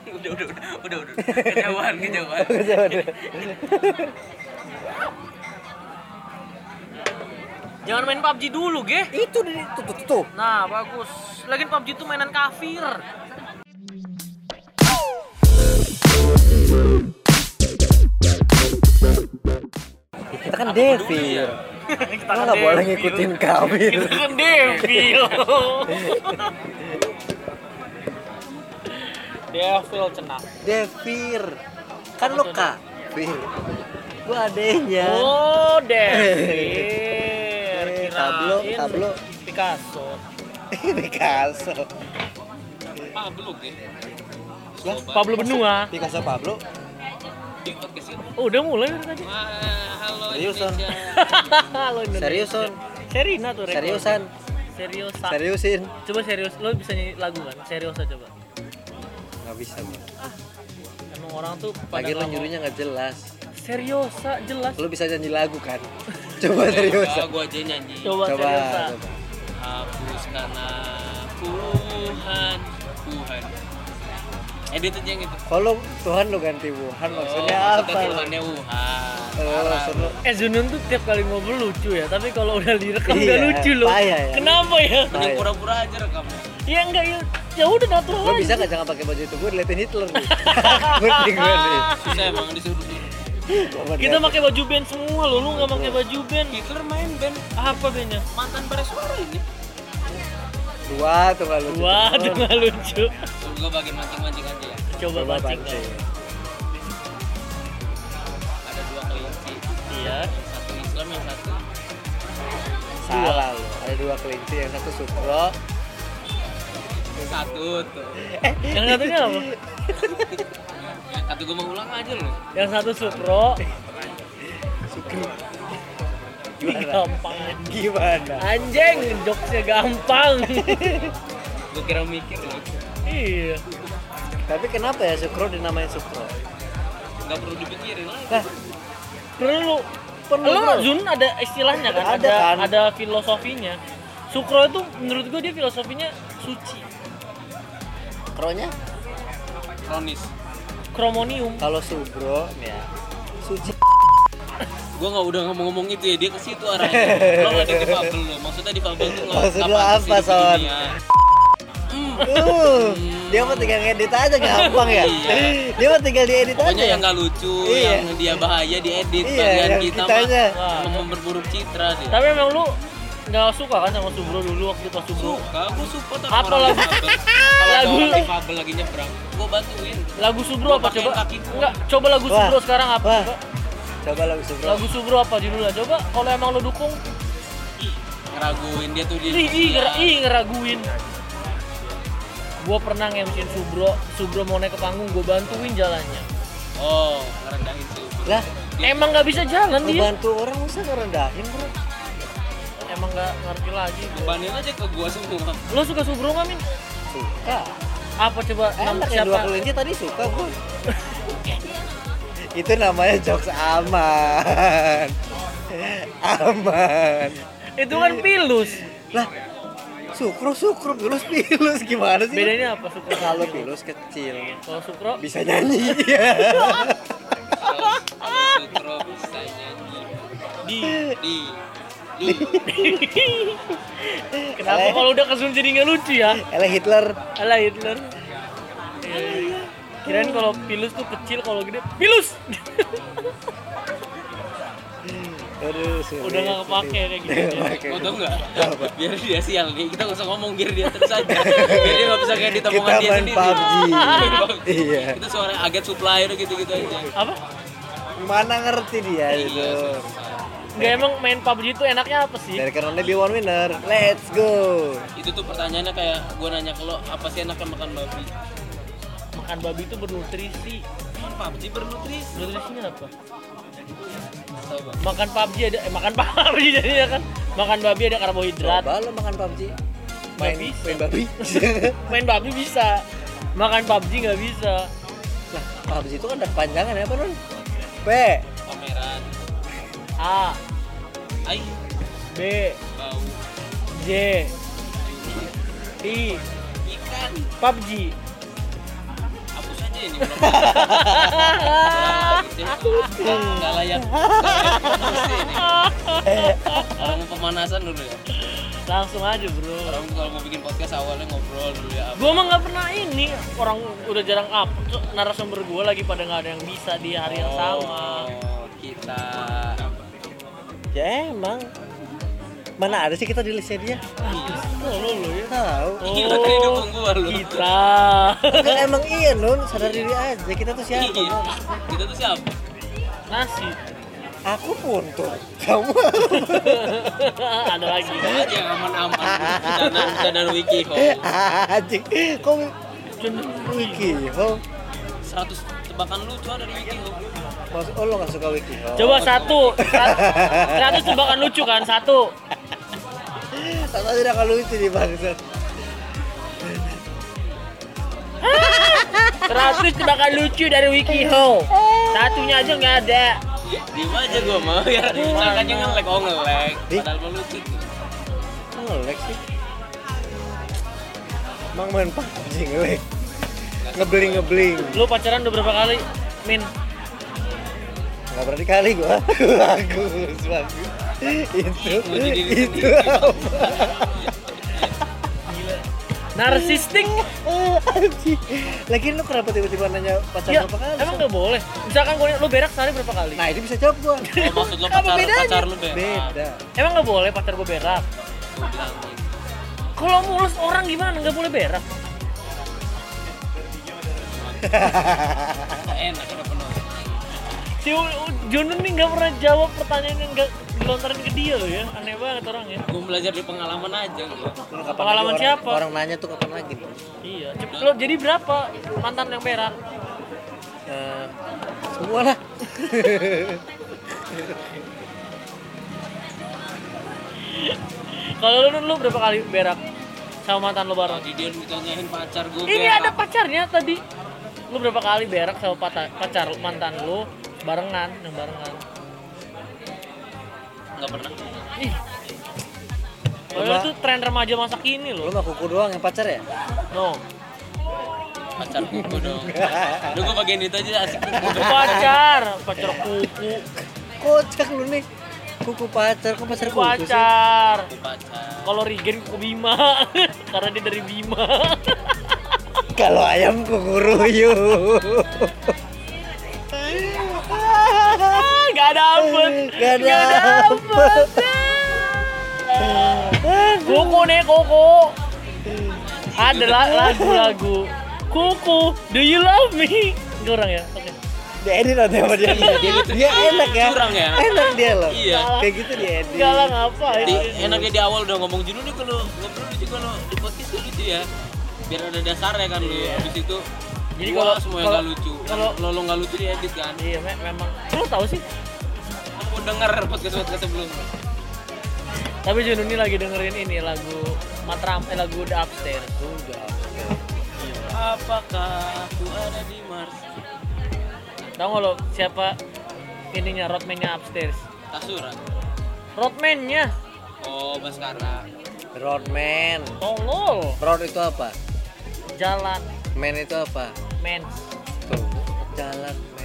udah udah udah udah udah kejauhan kejauhan Jangan main PUBG dulu, Ge. itu di tuh tuh, tuh. Nah, bagus. Lagian PUBG itu mainan kafir. kita kan devil Kita Lo nggak boleh ngikutin kafir Kita kan devil. Devil cenah. devir kan lo kafir gua adenya Oh, devil. Eh, tablo, tablo. Picasso. Picasso Pablo deh ya Pablo Benua. Picasso Pablo Oh, udah mulai dari tadi. Halo Serius, Son? Indonesia Halo Indonesia. seriusan Serina tuh rekor. seriusan Seriusa. seriusin Coba serius, lo bisa nyanyi lagu kan? Seriusa coba. Nggak bisa gua. Emang orang tuh pada lagi mau- nyuruhnya nggak jelas Seriosa jelas. lo bisa nyanyi lagu kan coba serius Ah, gua aja nyanyi Coba, coba seriusa. coba. hapuskan Tuhan Tuhan edit aja yang itu kalau Tuhan lo ganti Wuhan maksudnya Oh, apa Tuhannya Wuhan Oh, Eh Zunun tuh tiap kali ngobrol lucu ya, tapi kalau udah direkam Iya, nggak lucu loh. payah ya. Kenapa ya? Mending pura-pura aja rekam Ya enggak ya. Ya udah natural lo aja. bisa nggak jangan pakai baju itu? Gue diliatin Hitler nih. Ngerti gue nih. Susah emang disuruh Kita pakai baju band semua loh, lu nggak pakai baju band. Hitler main band. Apa bandnya? mantan pada suara ini. Dua tuh nggak lucu. Wah, itu nggak lucu. Tuh, gua bagian mancing-mancing aja ya. Coba Coba bancing. bancing. ada dua kelinci. Iya. satu Islam yang satu. Salah lo ada dua kelinci yang satu Sukro satu tuh Yang satunya apa? satu gua mau ulang aja loh Yang satu Sukro. Sukri Ih, Gampang. gimana Anjing, jokesnya gampang. gua kira mikir loh iya. tapi kenapa ya Sukro dinamain Sukro nggak perlu dipikirin lah nah Perlu Perlu, Lu bro. Zun ada istilahnya kan? Ada, kan? ada filosofinya. Sukro itu menurut gua dia filosofinya suci. Kronya kronis Kromonium. kalau Subro ya suci gua nggak udah ngomong-ngomong itu ya dia ke situ arahnya lo nggak di difabel lo maksudnya difabel tuh nggak Maksud lo apa, sih Son? uh, dia mah tinggal ngedit aja gampang ya Iya. dia mah tinggal diedit pokoknya aja yang nggak lucu Iya. yang dia bahaya diedit Iya, bagian kita kitanya. mah mem- memperburuk citra dia Tapi emang lu nggak suka kan sama Subro dulu waktu pas Subro? suka aku support sama Apa lagu- Lagu- difabel lagi nyebrang gua bantuin Lagu Subro apa coba? Enggak, coba lagu Wah. Subro sekarang apa? Wah. Coba. coba lagu Subro Lagu Subro apa judulnya? Coba kalau emang lu dukung, Ih, ngeraguin dia tuh di ih, ih, ngera- ih ngeraguin. Gua pernah ngemsin Subro, Subro mau naik ke panggung, gua bantuin jalannya. oh ngerendahin sih lah Emang nggak bisa jalan dia. ngebantu orang masa ngerendahin bro Emang nggak ngerti lagi. gua. bebanin aja ke gua semua. Lo suka Subro nggak min? suka. Apa coba nama enak yang dua siapa? kelinci tadi suka gue itu namanya jokes aman. Aman. Itu kan pilus. lah sukro sukro pilus pilus. Gimana sih? Bedanya apa Subro? kalau pilus kecil. Kalau Subro, bisa nyanyi. Kalau sutro bisa nyanyi. Di di Kenapa Eh. kalau udah kesun jadi nggak lucu ya? Ele Hitler Alah Hitler. Iya. Kirain kalau pilus tuh kecil, kalau gede pilus. aduh sulit, Udah nggak kepake kayak gitu. Mau tau nggak? Biar dia sial nih. Kita nggak usah ngomong biar dia terus aja. Biar dia nggak bisa ngedit kita omongan dia main sendiri. PUBG iya Kita suara aget supplier gitu-gitu aja. Apa? mana ngerti dia Iya, Nggak emang main PUBG itu enaknya apa sih? dari kan only be one winner let's go Itu tuh pertanyaannya kayak gue nanya ke lo apa sih enaknya makan babi? Makan babi itu bernutrisi. Kan PUBG bernutrisi. Nutrisinya apa? Makan PUBG ada eh makan PUBG jadinya kan. Makan babi ada karbohidrat. coba lo makan PUBG main bisa. main babi Main babi bisa. Makan PUBG nggak bisa. lah PUBG itu kan ada kepanjangan ya apa non P Pameran. A, Ai B, bau J, I, ikan. PUBG. Hapus aja ini belum. Belum sih. Nggak layak. Kalau mau pemanasan dulu ya. Langsung aja bro. Orang kalau mau bikin podcast awalnya ngobrol dulu ya. Gua mah nggak pernah ini. Orang udah jarang up. Narasumber gua lagi pada nggak ada yang bisa di hari yang sama. Oh, kita Ya emang. Mana ada sih kita di listnya dia? Oh, lo lo ya. Tahu. Gila tadi dukung gua lu. Kita. Emang iya nun, sadar diri aja kita tuh siapa? Iya. Kita tuh siapa? Nasi. Aku pun tuh. Kamu ada lagi. Kita aja yang aman-aman. Dan dan wiki kok. anjing. Kok wiki? Oh, 100 tebakan lucu ada di wiki kok. Maksud oh lo gak suka wiki? Oh. Coba satu. Satu tebakan lucu kan satu. Satu udah kalau lucu nih bangsat. Seratus tebakan lucu dari Wikiho. Satunya aja nggak ada. Diem aja gua mau ya. Sangkanya ngelek oh ngelek. Padahal mau lucu. Kok ngelek sih? Emang main PUBG ngelek? Ngebling ngebling. Lu pacaran udah berapa kali? Min. Gak berani kali gua. bagus, bagus. Itu, itu apa? Gila. Narsistik. Anjing. Lagi lu kenapa tiba-tiba nanya pacar Ya, berapa kali? emang nggak boleh. Misalkan gue lu berak sehari berapa kali? Nah, itu bisa jawab gua. Oh maksud Apa pacar bedanya? pacar lu berak. Beda. Emang nggak boleh pacar gue berak? Kalau mulus orang gimana nggak boleh berak? Enak. Si Junun nih nggak pernah jawab pertanyaan yang nggak dilontarin ke dia loh ya. Aneh banget orangnya. Gua belajar dari pengalaman aja gua. Kapan Pengalaman orang, siapa? Orang nanya tuh kapan lagi? Iya. Cep- Lo jadi berapa mantan yang berak? Eh, semua lah. Kalau lu lu berapa kali berak sama mantan lu bareng? Tadi dia ditanyain pacar gua Ini berak. ada pacarnya tadi. Lu berapa kali berak sama pacar mantan lu barengan, yang barengan? Nggak pernah. Ih. Padahal itu tren remaja masa kini Lu loh. mah kuku doang yang pacar ya? No. Pacar kuku dong. Udah gua bagian itu aja asik. Itu pacar, pacar kuku, Kocak lu nih. Kuku pacar, kok pacar kuku sih? pacar. Kuku pacar. Kalau Regen kuku Bima, karena dia dari Bima. Kalau ayam kuku ruyu. Gak dapet, Gak Gak dapet. Koko nih Koko. Ada la- lagu-lagu. Koko, do you love me? Enggak orang ya? Oke. Dia edit nanti sama dia. Iya, dia gitu. Dia enak ya. Curang ya? Enak dia loh. Iya. Kayak gitu dia edit. Enggak lah ngapain? Di, enaknya di awal udah ngomong nih kalau ngobrol lucu kalau di podcast lucu ya. Biar ada dasarnya kan lu. Habis itu Jadi kalau- semua yang nggak lucu. kalau- lo nggak lucu diedit kan. Iya, me- memang. Lo tahu sih? Aku denger podcast podcast sebelumnya. Tapi Jun ini lagi dengerin ini lagu Matram, eh lagu The Upstairs. Udah. Apakah aku ada di Mars? Tahu nggak lo siapa ininya roadman-nya Upstairs? Tasura. Roadman-nya. Oh, Baskara. Roadman. Tolol. Road itu apa? Jalan. Man itu apa? Men. Tuh. Jalan man.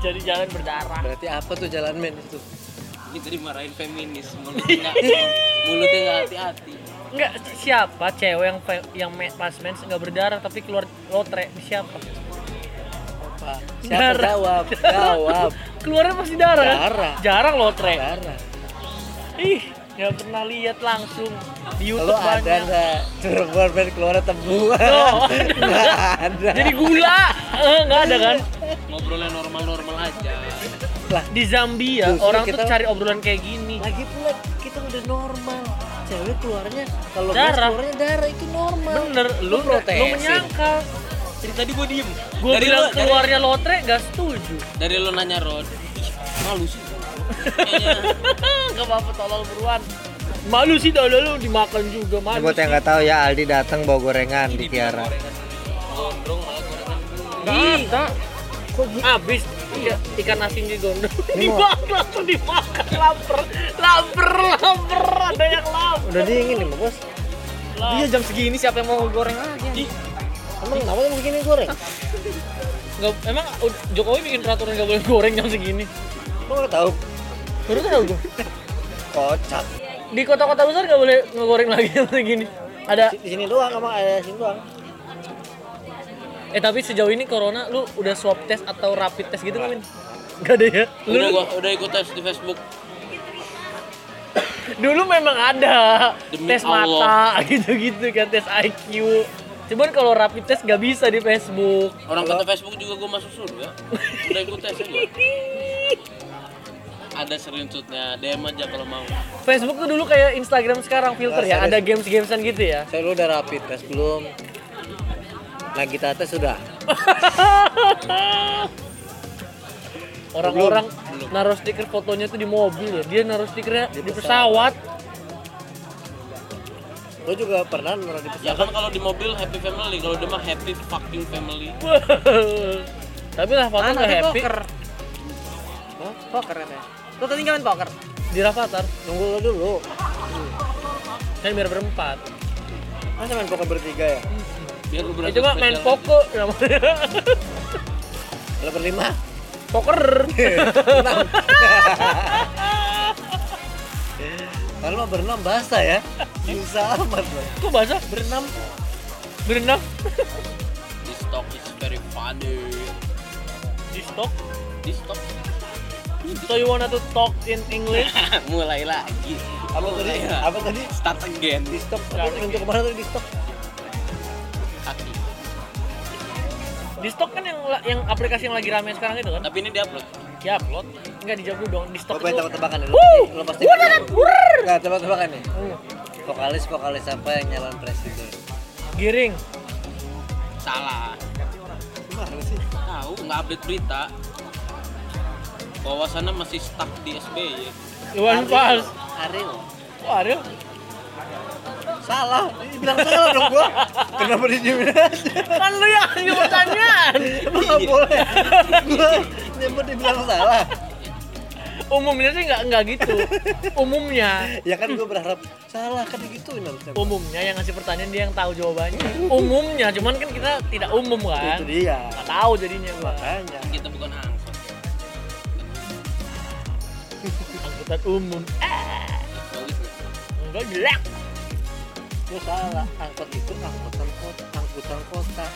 Jadi jalan berdarah. Berarti apa tuh jalan man itu? Kita dimarahin feminis, mulutnya nggak mulutnya nggak hati-hati. Enggak, siapa cewek yang yang pas mens nggak berdarah tapi keluar lotre siapa? Apa? Siapa Darah. jawab? Jawab. Keluarnya pasti darah. Darah. Jarang lotre. Darah. Ih, nggak pernah lihat langsung di Lo YouTube ada banyak. nggak perempuan man keluar tebu? Oh, Nggak ada. Jadi gula, Eh, nggak ada kan? Ngobrolnya normal-normal aja. lah Di Zambia Justru orang tuh kita- cari obrolan kayak gini. lagi pula kita udah normal. Cewek keluarnya kalau Darah. darah. keluarnya darah itu normal. Bener, lu protesin. lu menyangkal. Jadi tadi gua diem. Gue Dari bilang lo- keluarnya lotre gak setuju. Dari, dari lo nanya Rod, malu sih. Kayaknya Gak apa-apa tolol buruan. Malu sih tolol lu dimakan juga malu. Buat yang nggak tahu ya Aldi datang bawa gorengan di Kiara. gorengan. Gondrong. Gak ada. Kok abis Iya, ikan asin di gondong Ini mau- dimakan langsung dimakan lapar lapar lapar ada yang lapar Udah dingin nih bos. Lapar. jam segini siapa yang mau goreng lagi? Emang kenapa jam segini goreng? Nggak, emang Jokowi bikin peraturan nggak boleh goreng jam segini? Lo nggak tahu? Baru tahu gue. Kocak. Di kota-kota besar nggak boleh ngegoreng lagi jam segini. Ada. Di sini doang, emang ada sini doang. Eh tapi sejauh ini corona lu udah swab test atau rapid test gitu nggak Min? Nggak ada ya? Lu Udah gua udah ikut tes di Facebook. dulu memang ada Demi tes Allah. mata gitu-gitu kan tes IQ. Cuman kalau rapid test nggak bisa di Facebook. Orang kata Facebook juga gua masuk surga. Udah ikut tes gua. Ada screenshotnya, DM aja kalau mau. Facebook tuh dulu kayak Instagram sekarang filter ya, Nah, ada games-gamesan gitu ya. Saya lu udah rapid tes belum? Nah kita tes sudah. Orang-orang naruh stiker fotonya tuh di mobil ya. Dia naruh stikernya di, Di pesawat. Lo juga pernah naruh di Ya pesawat? kan kalau di mobil happy family, kalau dia mah happy fucking family. Tapi lah foto nggak happy. Hah? Poker katanya. Lu tadi nggak main poker? Di Rafathar. Nunggu lo dulu. Kan biar berempat. Masa main poker bertiga ya? Biar lu berasa cuma main poko namanya. Lo berlima? Poker. Kalau mah berenam basah ya? Susah amat lo. Kok bahasa berenam? Berenam This talk is very funny. di stok. This talk So you wanna to talk in English? mulai lagi. Apa tadi? Mulai lah. Apa tadi? Start again. Di stok. Tapi nunjuk ke mana tadi di stok? Kaki. Di stok kan yang yang aplikasi yang lagi rame sekarang itu kan? Tapi ini diupload. Ya upload. Enggak dijawab dulu dong. Di stok yang itu. tebak-tebakan ya? Lo pasti-. Nggak, tebak-tebakan nih Hmm. Vokalis vokalis apa yang nyalon presiden? Giring. Salah. Gimana sih? Tahu nggak update berita. Bahwasannya masih stuck di SBY. Iwan Fals. Ariel. Oh, Ariel. Salah. Bilang salah dong gua. Kenapa aja? Kan lu yang ngasih pertanyaan. Emang nggak boleh. Gua nyebut dibilang salah. Umumnya sih nggak nggak gitu. Umumnya. Ya kan gua berharap salah kan digituin harusnya. Umumnya yang ngasih pertanyaan dia yang tahu jawabannya. Umumnya, cuman kan kita tidak umum kan. Itu dia. Nggak tahu jadinya gua. Makanya. Kita bukan angkot. Angkutan umum. Ah, Bagus nggak? enggak jelek. Gua salah. Angkot itu angkutan kota. Angkutan kota.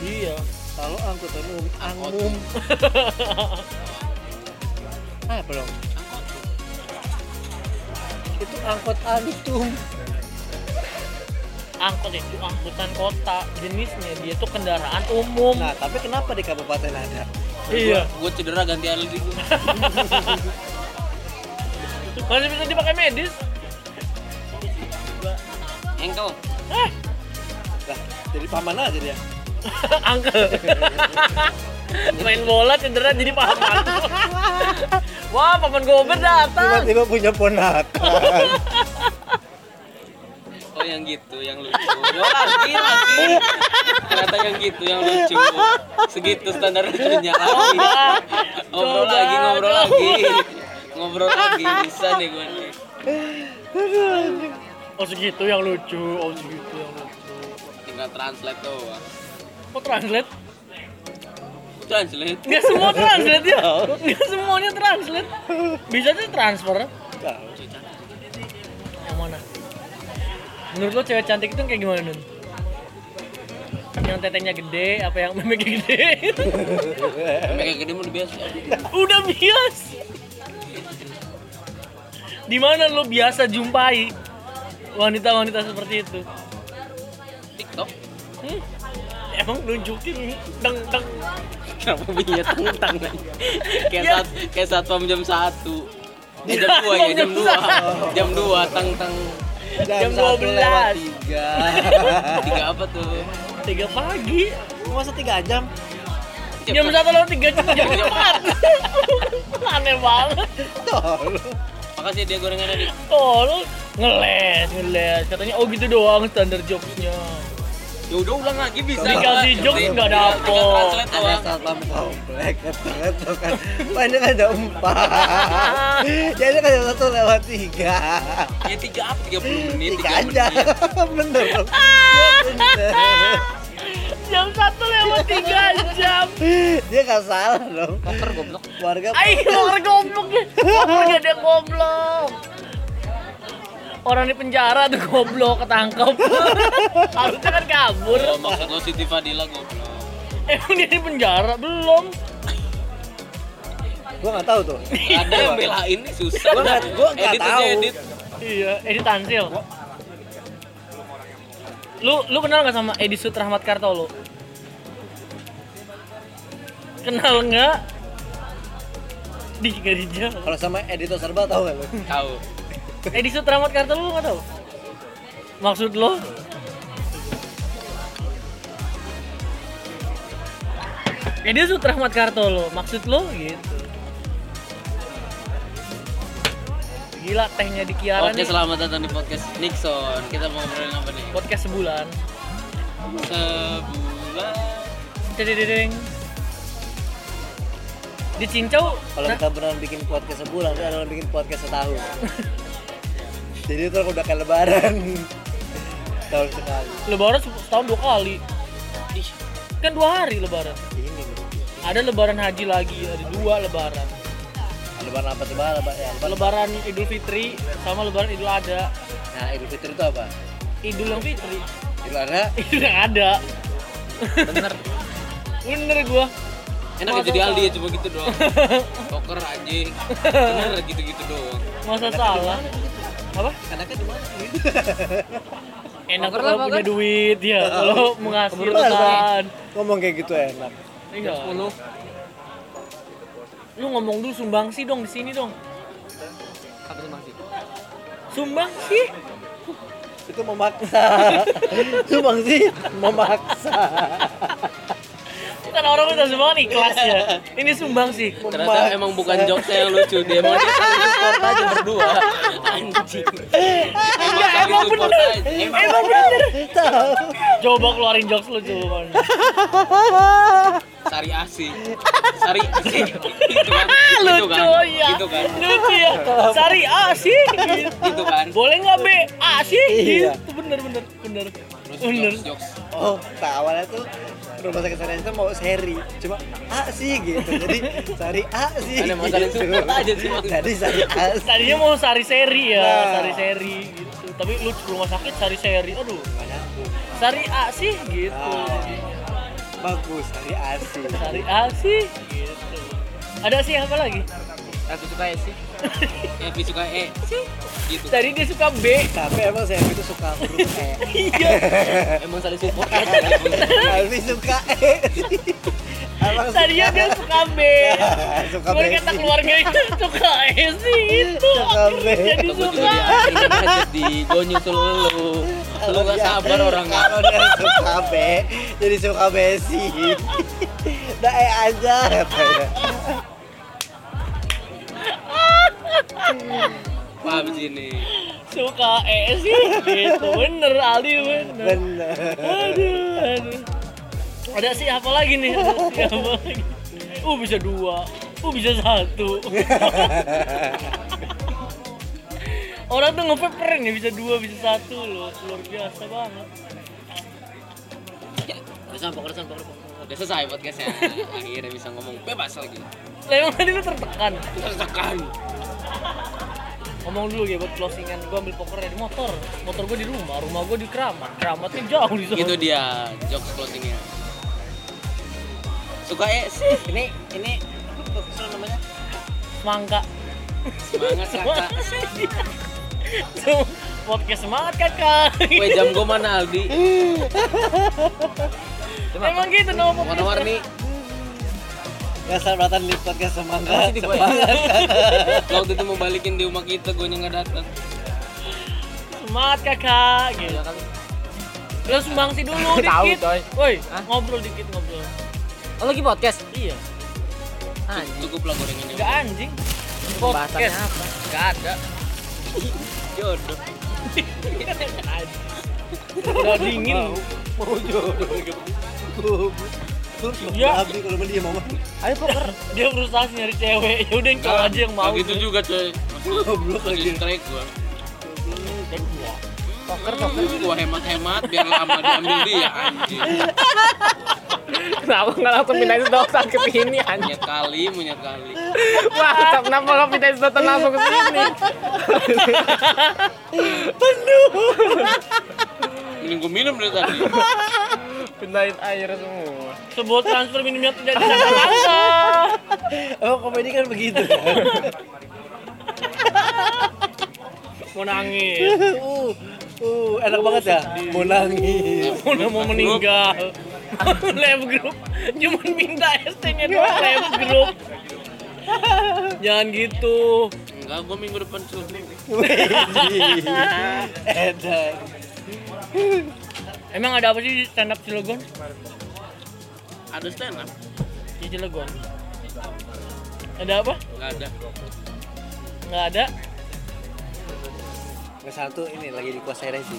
Iya. Kalau angkutan umum, Angkot. angum. Ah, belum. Angkot. Itu angkot antum. Angkot itu angkutan kota. Jenisnya dia tuh kendaraan umum. Nah, tapi kenapa di kabupaten ada? iya. Gue cedera ganti alibi gue. Masih bisa dipakai medis. Engkel. Ah, Lah, jadi paman aja dia. angkel. Main bola cedera jadi paman. Wah, paman gober datang. Tiba-tiba punya ponakan. Oh yang gitu, yang lucu. Yo lagi lagi. Ternyata yang gitu, yang lucu. Segitu standar lucunya lagi. Ngobrol Coba, lagi, ngobrol coba. lagi. Ngobrol lagi bisa nih gue nih. Oh segitu yang lucu. Oh segitu yang lucu. Tinggal translate doang. Kok translate? Translate. Nggak semua translate ya? Nggak semuanya translate. Bisa tuh transfer. Yang mana? Menurut lo cewek cantik itu kayak gimana Nun? Yang tetenya gede, apa yang memeknya gede? Kayak gede mau biasa. Udah bias. Di mana lo biasa jumpai wanita-wanita seperti itu? TikTok. Hmm? Emang nunjukin deng deng Kenapa bunyinya tentang Kayak Ya. saat kayak saat pam jam satu. Eh, jam dua ya, jam dua. Jam dua, tang tang. Jam 12. lewat tiga. Tiga apa tuh? tiga pagi. Masa tiga jam? Jam satu lewat tiga jam jam empat. Aneh banget. Makasih dia gorengannya di. Oh, lu ngeles, ngeles. Katanya oh gitu doang standar jobsnya. Ya udah ulang lagi bisa. Dikasih jokes Tinggal- nggak dapet. translate Ada satpam komplek, kan. Banyak ada empat. Jadi kan yang satu lewat tiga. Ya tiga apa? Tiga puluh menit, Tiga aja. Bener. Ya, bener. Jam satu lewat tiga jam. Dia nggak salah dong. Poker goblok. Warga Ayo poker goblok ya. Poker gak ada goblok. Orang di penjara tuh goblok ketangkep. Harusnya kan kabur. Oh, maksud lo Siti Fadila goblok. Emang dia di penjara belum? gua nggak tahu tuh. Ada yang belain nih susah. Gua nggak- gua nggak edit tahu. edit. Iya, Edi Tansil. Lu lu kenal nggak sama Edi Sutrahmat Karto lu? Kenal nggak? Di dijawab. Kalau sama editor serba tahu nggak lu? Tahu. Edi Sutrahmat Karto lu nggak tahu? Maksud lo? Edi Sutrahmat Karto lo, maksud lo gitu. Gila tehnya di Kiara Oke, nih. selamat datang di podcast Nixon. Kita mau ngobrolin apa nih? Podcast sebulan. Sebulan. Dedeng. Di Cincau, Kalau nah, kita beneran bikin podcast sebulan, kita adalah bikin podcast setahun. Jadi itu udah kayak lebaran. Tahun sekali. lebaran se- setahun dua kali. Ih, Kan dua hari lebaran. Ini. Ada lebaran haji lagi, ada dua lebaran. Lebaran apa Bang? Lebaran, ya, lebaran. Lebaran Idul Fitri sama lebaran Idul Adha. Nah, Idul Fitri itu apa? Idul yang Fitri. Idul Adha. Idul yang ada. bener. Bener gua. Enak Masa jadi Aldi ya salah? cuma gitu doang. Poker anjing. Bener gitu-gitu doang. Masa salah? Apa? Anaknya di mana? Enak Poker kalau lah, punya poker. duit ya, kalau menghasilkan. Ngomong kayak gitu enak. Iya. Lu ngomong dulu sumbangsi dong di sini dong. Apa sih masih? Sumbangsi. Itu memaksa. Itu bang sih memaksa. Kan orang udah semua nih kelasnya. Ini sumbangsi. Ternyata emang bukan jokes yang lucu dia mau dia saling support aja berdua. Anjing. Emang saling emang bener. Emang bener. Tahu. Coba keluarin jokes lu coba. Sari Asi. Sari Asi. Gitu kan. Gitu Lucu kan. ya. Gitu kan. Lucu ya. Sari A sih. Gitu. Gitu kan. Boleh nggak B A sih? Iya. Gitu. Bener bener bener. Bener. jokes jokes. Oh, tak awalnya tuh rumah sakit Sari itu mau seri, cuma A sih gitu. Jadi Sari A sih. Ada masalah gitu. support aja sih. Jadi Sari A sih. Tadinya mau sari seri ya, Nah. sari seri gitu. Tapi lu rumah sakit sari seri. Aduh. Banyak Sari A sih gitu. Ah. jadinya. Bagus, Sari A sih. Sari A sih gitu. Ada sih apa lagi? Tapi suka E sih. Tapi suka E sih. Gitu. Tadi dia suka B. Tapi emang saya itu suka huruf E. Iya. Emang saling support aja. Alfi suka E. Emang Tadinya dia suka B. suka Messi. kata keluarganya suka E sih itu. Suka B. Jadi Aku suka. dia ingin aja di gue nyusul lu. Lu gak Dia- sabar orang nggak. Kalau dia suka B, jadi suka Messi. Udah E aja katanya. Paham sini. Suka E sih gitu. Bener Ali bener. Bener. Aduh, aduh. Ada sih apa lagi nih? Ada sih apa lagi? Uh bisa dua. Uh bisa satu. Orang tuh nge keren ya bisa dua bisa satu loh luar biasa banget. Udah poker, udah poker. Udah selesai podcastnya. Akhirnya bisa ngomong bebas lagi. Lah emang tadi lu tertekan. Tertekan. Ngomong dulu ya buat closingan gua ambil pokernya di motor. Motor gua di rumah, rumah gua di Keramat. Keramatnya jauh di sana. Gitu dia jokes closingnya. Suka E sih. Ini ini apa namanya? Semangka. Semangat kakak. Podcast semangat kakak. Kue jam gue mana Aldi? Emang gitu nama podcast. Warna-warni. Gak sahabatan di podcast di gue. Semangat. Waktu itu mau balikin di rumah kita, gue nggak datang. Semangat kakak. Gitu. Lo sumbangsi dulu Tahu, dikit. coy. Woi, Hah? ngobrol dikit ngobrol. Oh lagi podcast? Iya. Anjing. Cukup lah gorengannya. Enggak anjing. Podcast. apa? Enggak ada. Jodoh. Udah dingin. Mau jodoh gitu. Terus Iya. Abdi kalau dia mau Ayo poker. Dia berusaha nyari cewek. Ya udah yang cowok aja yang mau. Gak gitu juga coy. Goblok Lagi strike gue. Dan gua. Poker, poker. Gua hemat-hemat biar lama diambil dia anjing. Kenapa nggak langsung pindahin sedotan ke sini anjing? Punya kali, punya kali. Wah, kenapa nggak pindahin sedotan langsung ke sini? Mending gua minum dari tadi. Pindahin air semua. Sebuah transfer minimnya tidak disangka-sangka. Oh komedi kan begitu? Mau nangis. uh, uh, enak banget ya? Mau nangis. Udah mau meninggal. Lab group. Cuman minta ST-nya doang lab group. Jangan gitu. Enggak, gua minggu depan. Wih, Edan. Emang ada apa sih stand up Cilegon? Ada stand up? Di Cilegon. Ada apa? Enggak ada. Nggak ada. Nggak satu ini lagi dikuasai Rezi.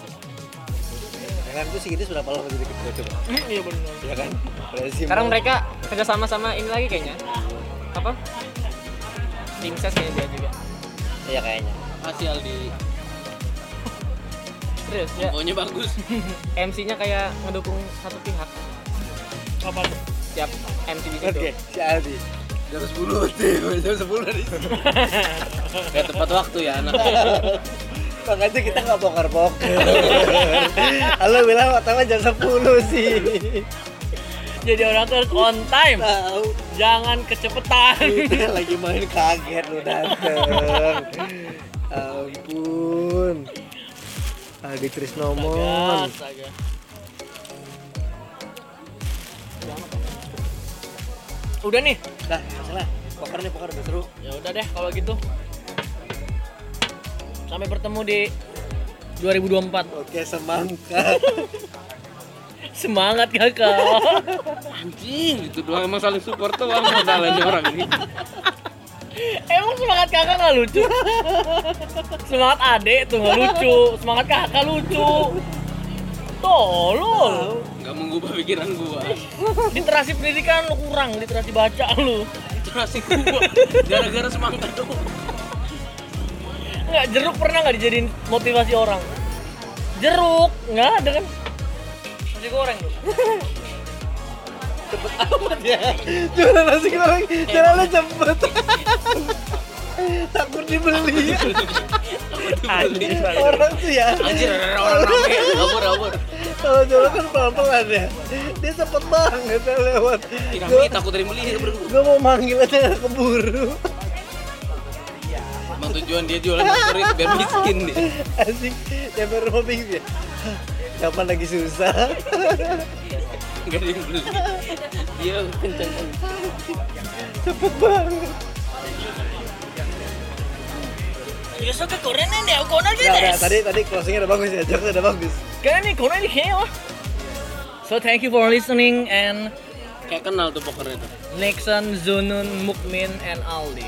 Ya kan tuh segitu sudah lama jadi ketua coba. Iya benar. Ya kan? Rezi. Sekarang mereka kerja sama sama ini lagi kayaknya. Apa? Princess kayaknya dia juga. Iya kayaknya. Masih Aldi. Serius ya. Pokoknya bagus. MC-nya kayak ngedukung satu pihak. Apa tuh? Tiap MC di situ. Oke, si Aldi. Jam 10 tuh, jam 10 dari sini. Tepat waktu ya anak. Makanya kita nggak poker-poker. Halo bilang pertama jam 10 sih. Jadi orang tuh harus on time. Tahu. Jangan kecepetan. Kita lagi main kaget lu dateng. Ampun. Aldi Krisnomon. Astaga. Udah nih. Nah, masalah. Poker nih, poker udah seru. Ya udah deh kalau gitu. Sampai bertemu di 2024. Oke, semangka. Semangat kakak. Anjing, itu doang emang saling support doang modalnya orang ini. Emang semangat kakak nggak lucu? Semangat adek tuh nggak lucu. Semangat kakak lucu. Tolol. Enggak mengubah pikiran gua. Literasi pendidikan lu kurang, literasi baca lu. Itu nasi gua. Gara-gara semangat doang. Nggak jeruk pernah nggak dijadiin motivasi orang? Jeruk nggak ada kan? Nasi goreng tuh. Cepet amat ya. Jualan nasi goreng, jalannya cepet. Takut dibeli. Orang tuh ya. Anjir, orang rame. Kabur, kabur. Kalau jualan kan pelan-pelan ya. Dia cepet banget ya lewat. Kira takut dari beli. Gue mau manggil aja keburu. Tujuan dia jualan itu biar miskin dia. Asik, mau bingung ya. Kapan lagi susah? Enggak ada yang beli. Dia kenceng. Cepet banget. Ya so ke Korea nih, aku nggak Nah, udah, tadi tadi closingnya udah bagus ya, jokesnya udah bagus. Kaya nih, Korea nih kayaknya. So thank you for listening and Kayak kenal tuh poker itu. Nixon, Zunun, Mukmin, and Aldi.